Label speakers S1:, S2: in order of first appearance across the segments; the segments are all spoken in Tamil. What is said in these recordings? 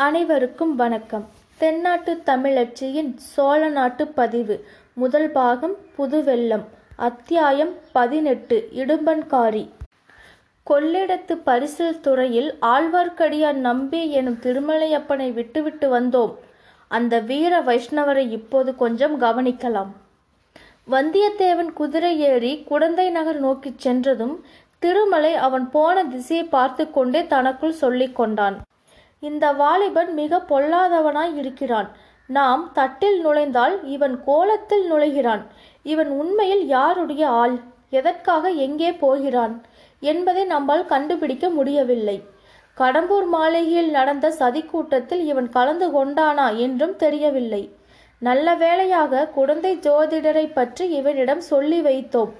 S1: அனைவருக்கும் வணக்கம். தென்னாட்டு தமிழச்சியின் சோழ நாட்டு பதிவு. முதல் பாகம் புதுவெள்ளம். அத்தியாயம் பதினெட்டு. இடும்பன்காரி. கொள்ளிடத்து பரிசில் துறையில் ஆழ்வார்க்கடியான் நம்பி எனும் திருமலையப்பனை விட்டுவிட்டு வந்தோம். அந்த வீர வைஷ்ணவரை இப்போது கொஞ்சம் கவனிக்கலாம். வந்தியத்தேவன் குதிரை ஏறி குடந்தை நகர் நோக்கிச் சென்றதும் திருமலை அவன் போன திசையை பார்த்து கொண்டே தனக்குள் சொல்லிக் கொண்டான். இந்த வாலிபன் மிக பொல்லாதவனாய் இருக்கிறான். நாம் தட்டில் நுழைந்தால் இவன் கோலத்தில் நுழைகிறான். இவன் உண்மையில் யாருடைய ஆள்? எதற்காக எங்கே போகிறான்? என்பதை நம்மால் கண்டுபிடிக்க முடியவில்லை. கடம்பூர் மாளிகையில் நடந்த சதிக்கூட்டத்தில் இவன் கலந்து கொண்டானா என்றும் தெரியவில்லை. நல்ல வேளையாக குழந்தை ஜோதிடரை பற்றி இவனிடம் சொல்லி வைத்தோம்.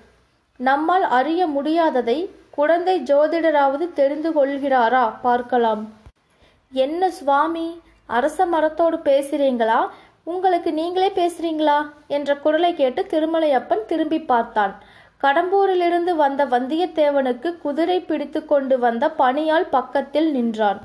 S1: நம்மால் அறிய முடியாததை குழந்தை ஜோதிடராவது தெரிந்து கொள்கிறாரா? பார்க்கலாம். என்ன சுவாமி அரச மரத்தோடு பேசுறீங்களா? உங்களுக்கு நீங்களே பேசுறீங்களா? என்ற குரலை கேட்டு திருமலையப்பன் திரும்பி பார்த்தான். கடம்பூரிலிருந்து வந்த வந்தியத்தேவனுக்கு குதிரை பிடித்து கொண்டு வந்த பணியால் பக்கத்தில் நின்றான்.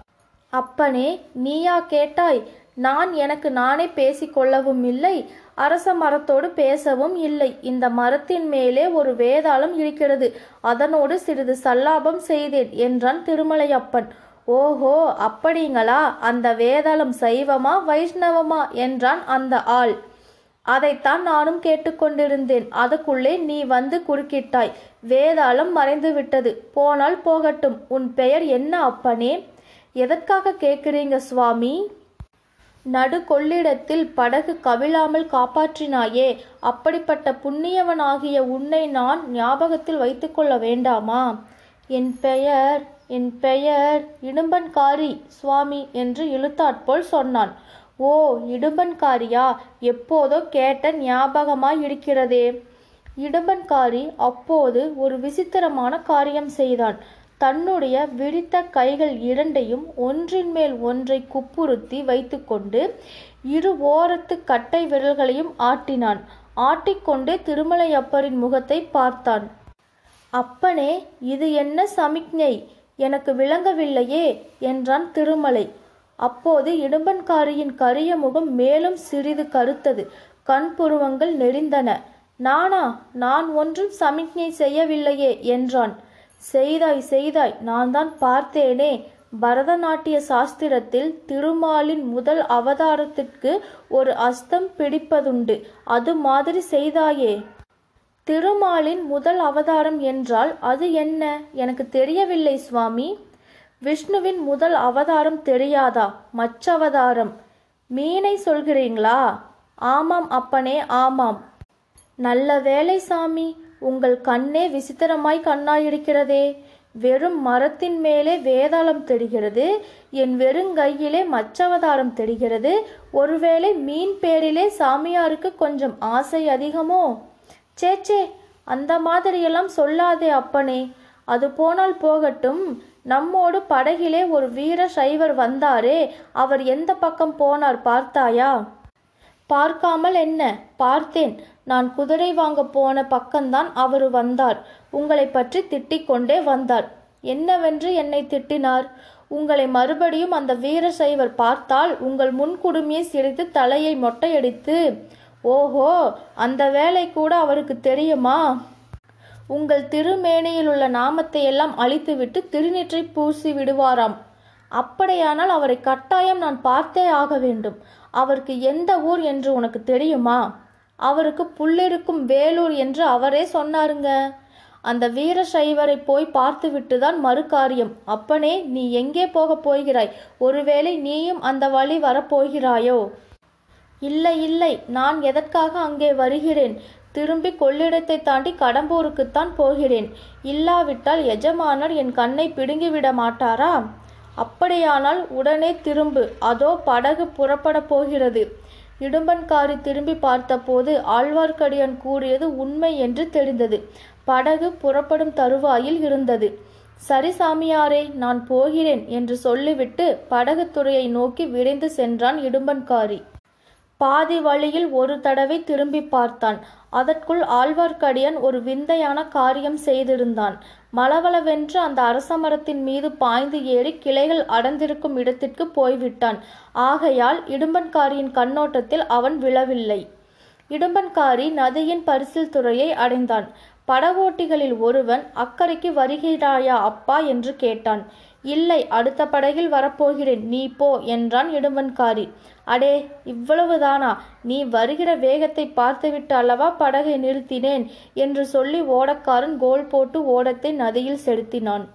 S1: அப்பனே நீயா கேட்டாய்? நான் எனக்கு நானே பேசிக்கொள்ளவும் இல்லை அரச மரத்தோடு பேசவும் இல்லை. இந்த மரத்தின் மேலே ஒரு வேதாளம் இருக்கிறது. அதனோடு சிறிது சல்லாபம் செய்தேன் என்றான் திருமலையப்பன். ஓஹோ அப்படிங்களா? அந்த வேதாளம் சைவமா வைஷ்ணவமா? என்றான் அந்த ஆள். அதைத்தான் நானும் கேட்டுக்கொண்டிருந்தேன். அதுக்குள்ளே நீ வந்து குறுக்கிட்டாய். வேதாளம் மறைந்து விட்டது போனால் போகட்டும். உன் பெயர் என்ன அப்பனே? எதற்காக கேட்குறீங்க சுவாமி? நடு கொள்ளிடத்தில் படகு கவிழாமல் காப்பாற்றினாயே. அப்படிப்பட்ட புண்ணியவனாகிய உன்னை நான் ஞாபகத்தில் வைத்துக்கொள்ள வேண்டாமா? என் பெயர் என் பெயர் இடும்பன்காரி சுவாமி என்று இழுத்தாற்போல் சொன்னான். ஓ இடும்பன்காரியா? எப்போதோ கேட்ட ஞாபகமாய் இருக்கிறதே. இடும்பன்காரி அப்போது ஒரு விசித்திரமான காரியம் செய்தான். தன்னுடைய விரித்த கைகள் இரண்டையும் ஒன்றின் மேல் ஒன்றை குப்புறுத்தி வைத்துக்கொண்டு இரு ஓரத்து கட்டை விரல்களையும் ஆட்டினான். ஆட்டிக்கொண்டே திருமலையப்பரின் முகத்தை பார்த்தான். அப்பனே இது என்ன சமிக்ஞை? எனக்கு விளங்கவில்லையே என்றான் திருமலை. அப்போது இடும்பன்காரியின் கரிய முகம் மேலும் சிறிது கருத்தது. கண் புருவங்கள் நெறிந்தன நானா? நான் ஒன்றும் சமிக்ஞை செய்யவில்லையே என்றான். செய்தாய் செய்தாய் நான் தான் பார்த்தேனே. பரதநாட்டிய சாஸ்திரத்தில் திருமாலின் முதல் அவதாரத்திற்கு ஒரு அஸ்தம் பிடிப்பதுண்டு. அது மாதிரி செய்தாயே. திருமாலின் முதல் அவதாரம் என்றால் அது என்ன? எனக்கு தெரியவில்லை சுவாமி. விஷ்ணுவின் முதல் அவதாரம் தெரியாதா? மச்சவதாரம். மீனை சொல்கிறீங்களா? ஆமாம் அப்பனே ஆமாம். நல்ல வேலை சாமி. உங்கள் கண்ணே விசித்திரமாய் கண்ணாயிருக்கிறதே. வெறும் மரத்தின் மேலே வேதாளம் தெரிகிறது. என் வெறுங்கையிலே மச்சவதாரம் தெரிகிறது. ஒருவேளை மீன் பேரிலே சாமியாருக்கு கொஞ்சம் ஆசை அதிகமோ? சேச்சே அந்த மாதிரியெல்லாம் சொல்லாதே அப்பனே. அது போனால் போகட்டும். நம்மோடு படகிலே ஒரு வீர சைவர் வந்தாரே. அவர் எந்த பக்கம் போனார் பார்த்தாயா? பார்க்காமல் என்ன? பார்த்தேன். நான் குதிரை வாங்க போன பக்கம்தான் அவர் வந்தார். உங்களை பற்றி திட்டிக் கொண்டே வந்தார். என்னவென்று என்னை திட்டினார்? உங்களை மறுபடியும் அந்த வீர சைவர் பார்த்தால் உங்கள் முன்குடுமியை சிரித்து தலையை மொட்டையடித்து ஓஹோ அந்த வேலை கூட அவருக்கு தெரியுமா? உங்கள் திருமேனியில் உள்ள நாமத்தை எல்லாம் அழித்துவிட்டு திருநீற்றை பூசி விடுவாராம். அப்படியானால் அவரை கட்டாயம் நான் பார்த்தே ஆக வேண்டும். அவருக்கு எந்த ஊர் என்று உனக்கு தெரியுமா? அவருக்கு புல்லிருக்கும் வேலூர் என்று அவரே சொன்னாருங்க. அந்த வீரசைவரை போய் பார்த்துவிட்டு தான் மறுகாரியம். அப்பனே நீ எங்கே போகப் போகிறாய்? ஒருவேளை நீயும் அந்த வழி வரப்போகிறாயோ? இல்லை இல்லை நான் எதற்காக அங்கே வருகிறேன்? திரும்பி கொள்ளிடத்தை தாண்டி கடம்பூருக்குத்தான் போகிறேன். இல்லாவிட்டால் எஜமானர் என் கண்ணை பிடுங்கிவிட மாட்டாரா? அப்படியானால் உடனே திரும்பு. அதோ படகு புறப்பட போகிறது. இடும்பன்காரி திரும்பி பார்த்தபோது ஆழ்வார்க்கடியான் கூறியது உண்மை என்று தெரிந்தது. படகு புறப்படும் தருவாயில் இருந்தது. சரி சாமியாரே நான் போகிறேன் என்று சொல்லிவிட்டு படகு துறையை நோக்கி விரைந்து சென்றான் இடும்பன்காரி. பாதி வழியில் ஒரு தடவை திரும்பி பார்த்தான். அதற்குள் ஆழ்வார்க்கடியான் ஒரு விந்தையான காரியம் செய்திருந்தான். மளவளவென்று அந்த அரசமரத்தின் மீது பாய்ந்து ஏறி கிளைகள் அடர்ந்திருக்கும் இடத்திற்கு போய்விட்டான். ஆகையால் இடும்பன்காரியின் கண்ணோட்டத்தில் அவன் விழவில்லை. இடும்பன்காரி நதியின் பரிசில் துறையை அடைந்தான். படகோட்டிகளில் ஒருவன் அக்கறைக்கு வருகிறாயா அப்பா? என்று கேட்டான். இல்லை அடுத்த படகில் வரப்போகிறேன். நீ போ என்றான் இடுமன்காரி அடே இவ்வளவுதானா? நீ வருகிற வேகத்தை பார்த்துவிட்டு அல்லவா படகை நிறுத்தினேன்? என்று சொல்லி ஓடக்காரன் கோல் போட்டு ஓடத்தை நதியில் செலுத்தினான்.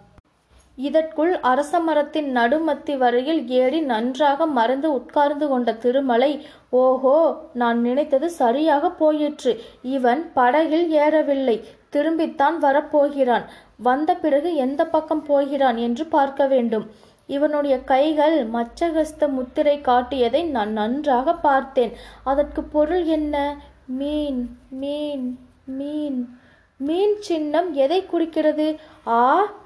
S1: இதற்குள் அரச மரத்தின் நடுமத்தி வரையில் ஏறி நன்றாக மறந்து உட்கார்ந்து கொண்ட திருமலை ஓஹோ நான் நினைத்தது சரியாக போயிற்று. இவன் படகில் ஏறவில்லை. திரும்பித்தான் வரப்போகிறான். வந்த பிறகு எந்த பக்கம் போகிறான் என்று பார்க்க வேண்டும். இவனுடைய கைகள் மச்சகஸ்த முத்திரை காட்டியதை நான் நன்றாக பார்த்தேன். அதற்கு பொருள் என்ன? மீன் மீன் மீன். மீன் சின்னம் எதை குறிக்கிறது? ஆ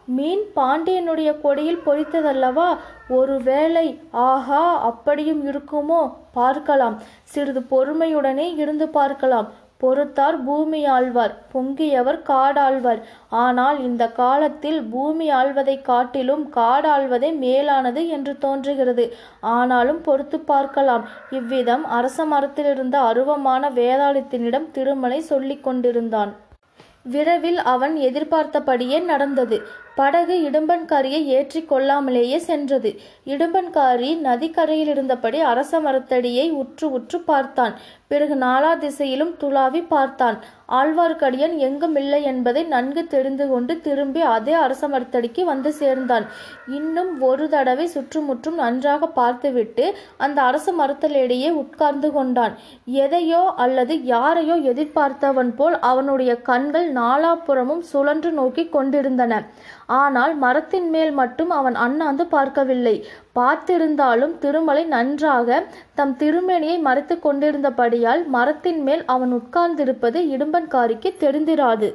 S1: மீன் பாண்டியனுடைய கொடியில் பொறித்ததல்லவா? ஒருவேளை ஆஹா அப்படியும் இருக்குமோ? பார்க்கலாம். சிறிது பொறுமையுடனே இருந்து பார்க்கலாம். பொறுத்தார் பூமி ஆழ்வார் பொங்கியவர் காடாழ்வார். ஆனால் இந்த காலத்தில் பூமி காட்டிலும் காடாழ்வதே மேலானது என்று தோன்றுகிறது. ஆனாலும் பொறுத்து பார்க்கலாம். இவ்விதம் அரச மரத்திலிருந்த அருவமான வேதாளத்தினிடம் திருமலை சொல்லிக் கொண்டிருந்தான். விரைவில் அவன் எதிர்பார்த்தபடியே நடந்தது. படகு இடும்பன்காரியை ஏற்றி கொள்ளாமலேயே சென்றது. இடும்பன்காரி நதிக்கரையில் இருந்தபடி அரச மரத்தடியை உற்று உற்று பார்த்தான். பிறகு நாலா திசையிலும் துளாவி பார்த்தான். ஆழ்வார்க்கடியான் எங்கும் இல்லை என்பதை நன்கு தெரிந்து கொண்டு திரும்பி அதே அரச மரத்தடிக்கு வந்து சேர்ந்தான். இன்னும் ஒரு தடவை சுற்றுமுற்றும் நன்றாக பார்த்துவிட்டு அந்த அரச மரத்தடியிடையே உட்கார்ந்து கொண்டான். எதையோ அல்லது யாரையோ எதிர்பார்த்தவன் போல் அவனுடைய கண்கள் நாலாபுறமும் சுழன்று நோக்கி கொண்டிருந்தன. ஆனால் மரத்தின் மேல் மட்டும் அவன் அண்ணாந்து பார்க்கவில்லை. பார்த்திருந்தாலும் திருமலை நன்றாக தம் திருமேனியை மறைத்து கொண்டிருந்தபடியால் மரத்தின் மேல் அவன் உட்கார்ந்திருப்பது இடும்பன்காரிக்கு தெரிந்திராது.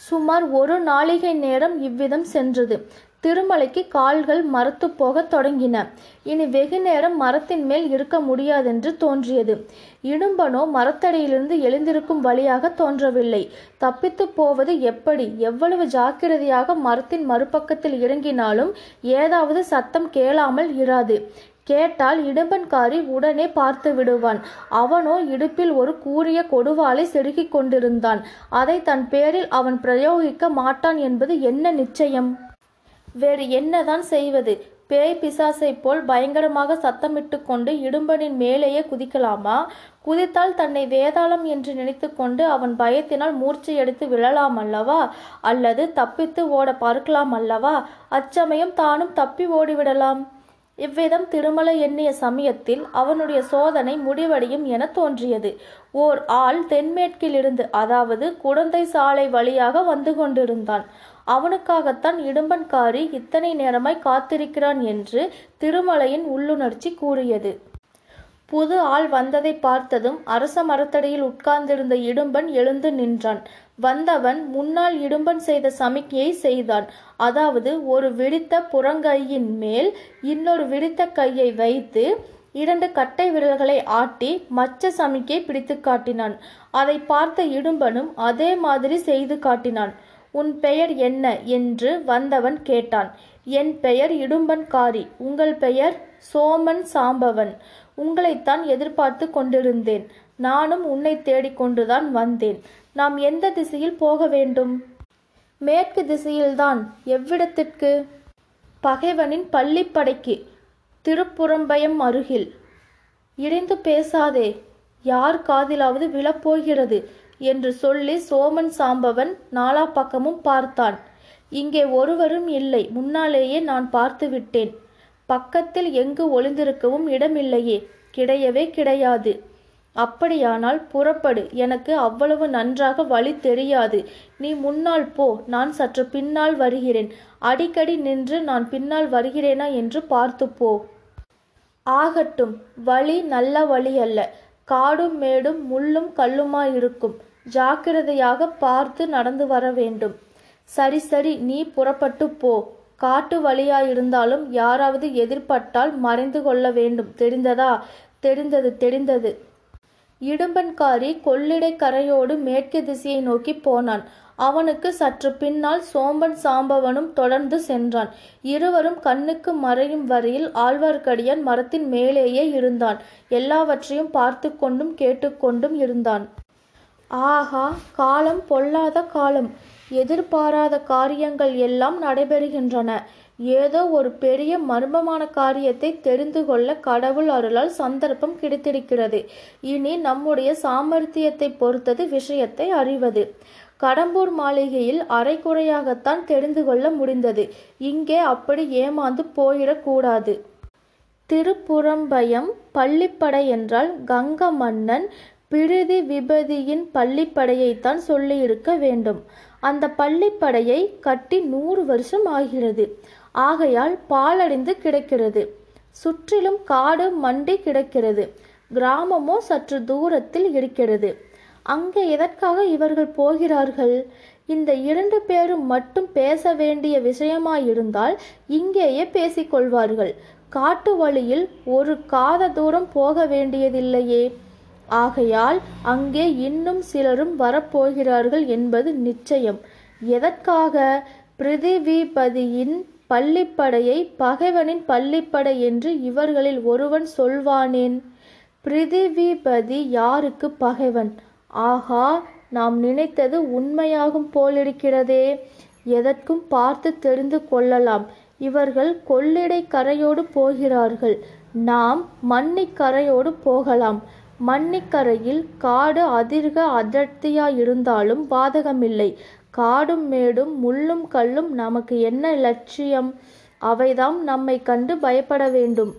S1: சுமார் ஒரு நாளிகை நேரம் இவ்விதம் சென்றது. திருமலைக்கு கால்கள் மரத்து போகத் தொடங்கின. இனி வெகு நேரம் மரத்தின் மேல் இருக்க முடியாதென்று தோன்றியது. இடும்பனோ மரத்தடியிலிருந்து எழுந்திருக்கும் வழியாக தோன்றவில்லை. தப்பித்து போவது எப்படி? எவ்வளவு ஜாக்கிரதையாக மரத்தின் மறுபக்கத்தில் இறங்கினாலும் ஏதாவது சத்தம் கேளாமல் இராது. கேட்டால் இடும்பன்காரி உடனே பார்த்து விடுவான். அவனோ இடுப்பில் ஒரு கூறிய கொடுவாளை செருகிக் கொண்டிருந்தான். அதை தன் பேரில் அவன் பிரயோகிக்க மாட்டான் என்பது என்ன நிச்சயம்? வேறு என்னதான் செய்வது? பேய் பிசாசை போல் பயங்கரமாக சத்தமிட்டு கொண்டு இடும்பனின் மேலேயே குதிக்கலாமா? குதித்தால் தன்னை வேதாளம் என்று நினைத்து கொண்டு அவன் பயத்தினால் மூர்ச்சையடித்து விழலாம் அல்லவா? அல்லது தப்பித்து ஓட பார்க்கலாம் அல்லவா? அச்சமயம் தானும் தப்பி ஓடிவிடலாம். இவ்விதம் திருமலை எண்ணிய சமயத்தில் அவனுடைய சோதனை முடிவடையும் என தோன்றியது. ஓர் ஆள் தென்மேற்கிலிருந்து அதாவது குடந்தை சாலை வழியாக வந்து கொண்டிருந்தான். அவனுக்காகத்தான் இடும்பன்காரி இத்தனை நேரமாய் காத்திருக்கிறான் என்று திருமலையின் உள்ளுணர்ச்சி கூறியது. புது ஆள் வந்ததை பார்த்ததும் அரச மரத்தடியில் உட்கார்ந்திருந்த இடும்பன் எழுந்து நின்றான். வந்தவன் முன்னால் இடும்பன் செய்த சமிக்கையை செய்தான். அதாவது ஒரு விரித்த புறங்கையின் மேல் இன்னொரு விரித்த கையை வைத்து இரண்டு கட்டை விரல்களை ஆட்டி மச்ச சமிக்கை பிடித்து காட்டினான். அதை பார்த்த இடும்பனும் அதே மாதிரி செய்து காட்டினான். உன் பெயர் என்ன? என்று வந்தவன் கேட்டான். என் பெயர் இடும்பன்காரி உங்கள் பெயர் சோமன் சாம்பவன். உங்களைத்தான் எதிர்பார்த்து கொண்டிருந்தேன். நானும் உன்னை தேடிக்கொண்டுதான் வந்தேன். நாம் எந்த திசையில் போக வேண்டும்? மேற்கு திசையில்தான். எவ்விடத்திற்கு? பகைவனின் பள்ளிப்படைக்கு. திருப்புறம்பயம் அருகில். இடிந்து பேசாதே. யார் காதிலாவது விழப்போகிறது? என்று சொல்லி சோமன் சாம்பவன் நாலா பக்கமும் பார்த்தான். இங்கே ஒருவரும் இல்லை முன்னாலேயே நான் பார்த்து விட்டேன். பக்கத்தில் எங்கு ஒளிந்திருக்கவும் இடமில்லையே கிடையவே கிடையாது. அப்படியானால் புறப்படு எனக்கு அவ்வளவு நன்றாக வழி தெரியாது. நீ முன்னால் போ நான் சற்று பின்னால் வருகிறேன். அடிக்கடி நின்று நான் பின்னால் வருகிறேனா என்று பார்த்து போ. ஆகட்டும் வழி நல்ல வழி அல்ல காடும் மேடும் முள்ளும் கல்லுமாயிருக்கும். ஜாக்கிரதையாக பார்த்து நடந்து வர வேண்டும். சரி சரி நீ புறப்பட்டு போ. காட்டு வழியாயிருந்தாலும் யாராவது எதிர்பட்டால் மறைந்து கொள்ள வேண்டும். தெரிந்ததா? தெரிந்தது தெரிந்தது. இடும்பன்காரி கொள்ளிடை கரையோடு மேற்கு திசையை நோக்கி போனான். அவனுக்கு சற்று பின்னால் சோம்பன் சாம்பவனும் தொடர்ந்து சென்றான். இருவரும் கண்ணுக்கு மறையும் வரையில் ஆழ்வார்க்கடியான் மரத்தின் மேலேயே இருந்தான். எல்லாவற்றையும் பார்த்து கொண்டும் கேட்டுக்கொண்டும் இருந்தான். ஆஹா காலம் பொல்லாத காலம். எதிர்பாராத காரியங்கள் எல்லாம் நடைபெறுகின்றன. ஏதோ ஒரு பெரிய மர்மமான காரியத்தை தெரிந்து கொள்ள கடவுள் அருளால் சந்தர்ப்பம் கிடைத்திருக்கிறது. இனி நம்முடைய சாமர்த்தியத்தை பொறுத்தது விஷயத்தை அறிவது. கடம்பூர் மாளிகையில் அரைக்குறையாகத்தான் தெரிந்து கொள்ள முடிந்தது. இங்கே அப்படி ஏமாந்து போயிடக்கூடாது. திருப்புறம்பயம் பள்ளிப்படை என்றால் கங்க மன்னன் பிரிதி விபதியின் பள்ளிப்படையைத்தான் சொல்லியிருக்க வேண்டும். அந்த பள்ளிப்படையை கட்டி நூறு வருஷம் ஆகிறது. ஆகையால் பாலடைந்து கிடக்கிறது. சுற்றிலும் காடு மண்டி கிடக்கிறது. கிராமமோ சற்று தூரத்தில் இருக்கிறது. அங்கே எதற்காக இவர்கள் போகிறார்கள்? இந்த இரண்டு பேரும் மட்டும் பேச வேண்டிய விஷயமாயிருந்தால் இங்கேயே பேசிக்கொள்வார்கள் காட்டு வழியில் ஒரு காத தூரம் போக வேண்டியதில்லையே. ஆகையால் அங்கே இன்னும் சிலரும் வரப்போகிறார்கள் என்பது நிச்சயம். எதற்காக? பிரிதிவிபதியின் பள்ளிப்படையை பகைவனின் பள்ளிப்படை என்று இவர்களில் ஒருவன் சொல்வானேன்? பிரிதிவிபதி யாருக்கு பகைவன்? ஆகா நாம் நினைத்தது உண்மையாகும் போலிருக்கிறதே. எதற்கும் பார்த்து தெரிந்து கொள்ளலாம். இவர்கள் கொள்ளிடை கரையோடு போகிறார்கள். நாம் மன்னிக்கரையோடு போகலாம். மன்னிக்கரையில் காடு அதிர்க அடர்த்தியாயிருந்தாலும் பாதகமில்லை காடும் மேடும் முள்ளும் கல்லும் நமக்கு என்ன லட்சியம்? அவைதாம் நம்மை கண்டு பயப்பட வேண்டும்.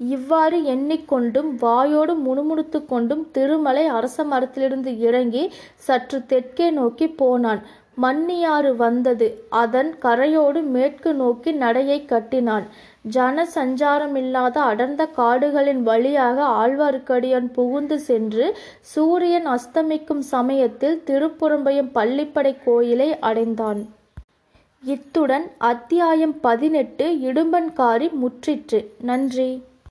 S1: இவ்வாறு எண்ணிக்கொண்டும் வாயோடு முணுமுணுத்து கொண்டும் திருமலை அரச மரத்திலிருந்து இறங்கி சற்று தெற்கே நோக்கி போனான். மன்னியாறு வந்தது. அதன் கரையோடு மேற்கு நோக்கி நடையை கட்டினான். ஜன சஞ்சாரமில்லாத அடர்ந்த காடுகளின் வழியாக ஆழ்வார்க்கடியான் புகுந்து சென்று சூரியன் அஸ்தமிக்கும் சமயத்தில் திருப்புறம்பயம் பள்ளிப்படை கோயிலை அடைந்தான். இத்துடன் அத்தியாயம் பதினெட்டு இடும்பன்காரி முற்றிற்று. நன்றி.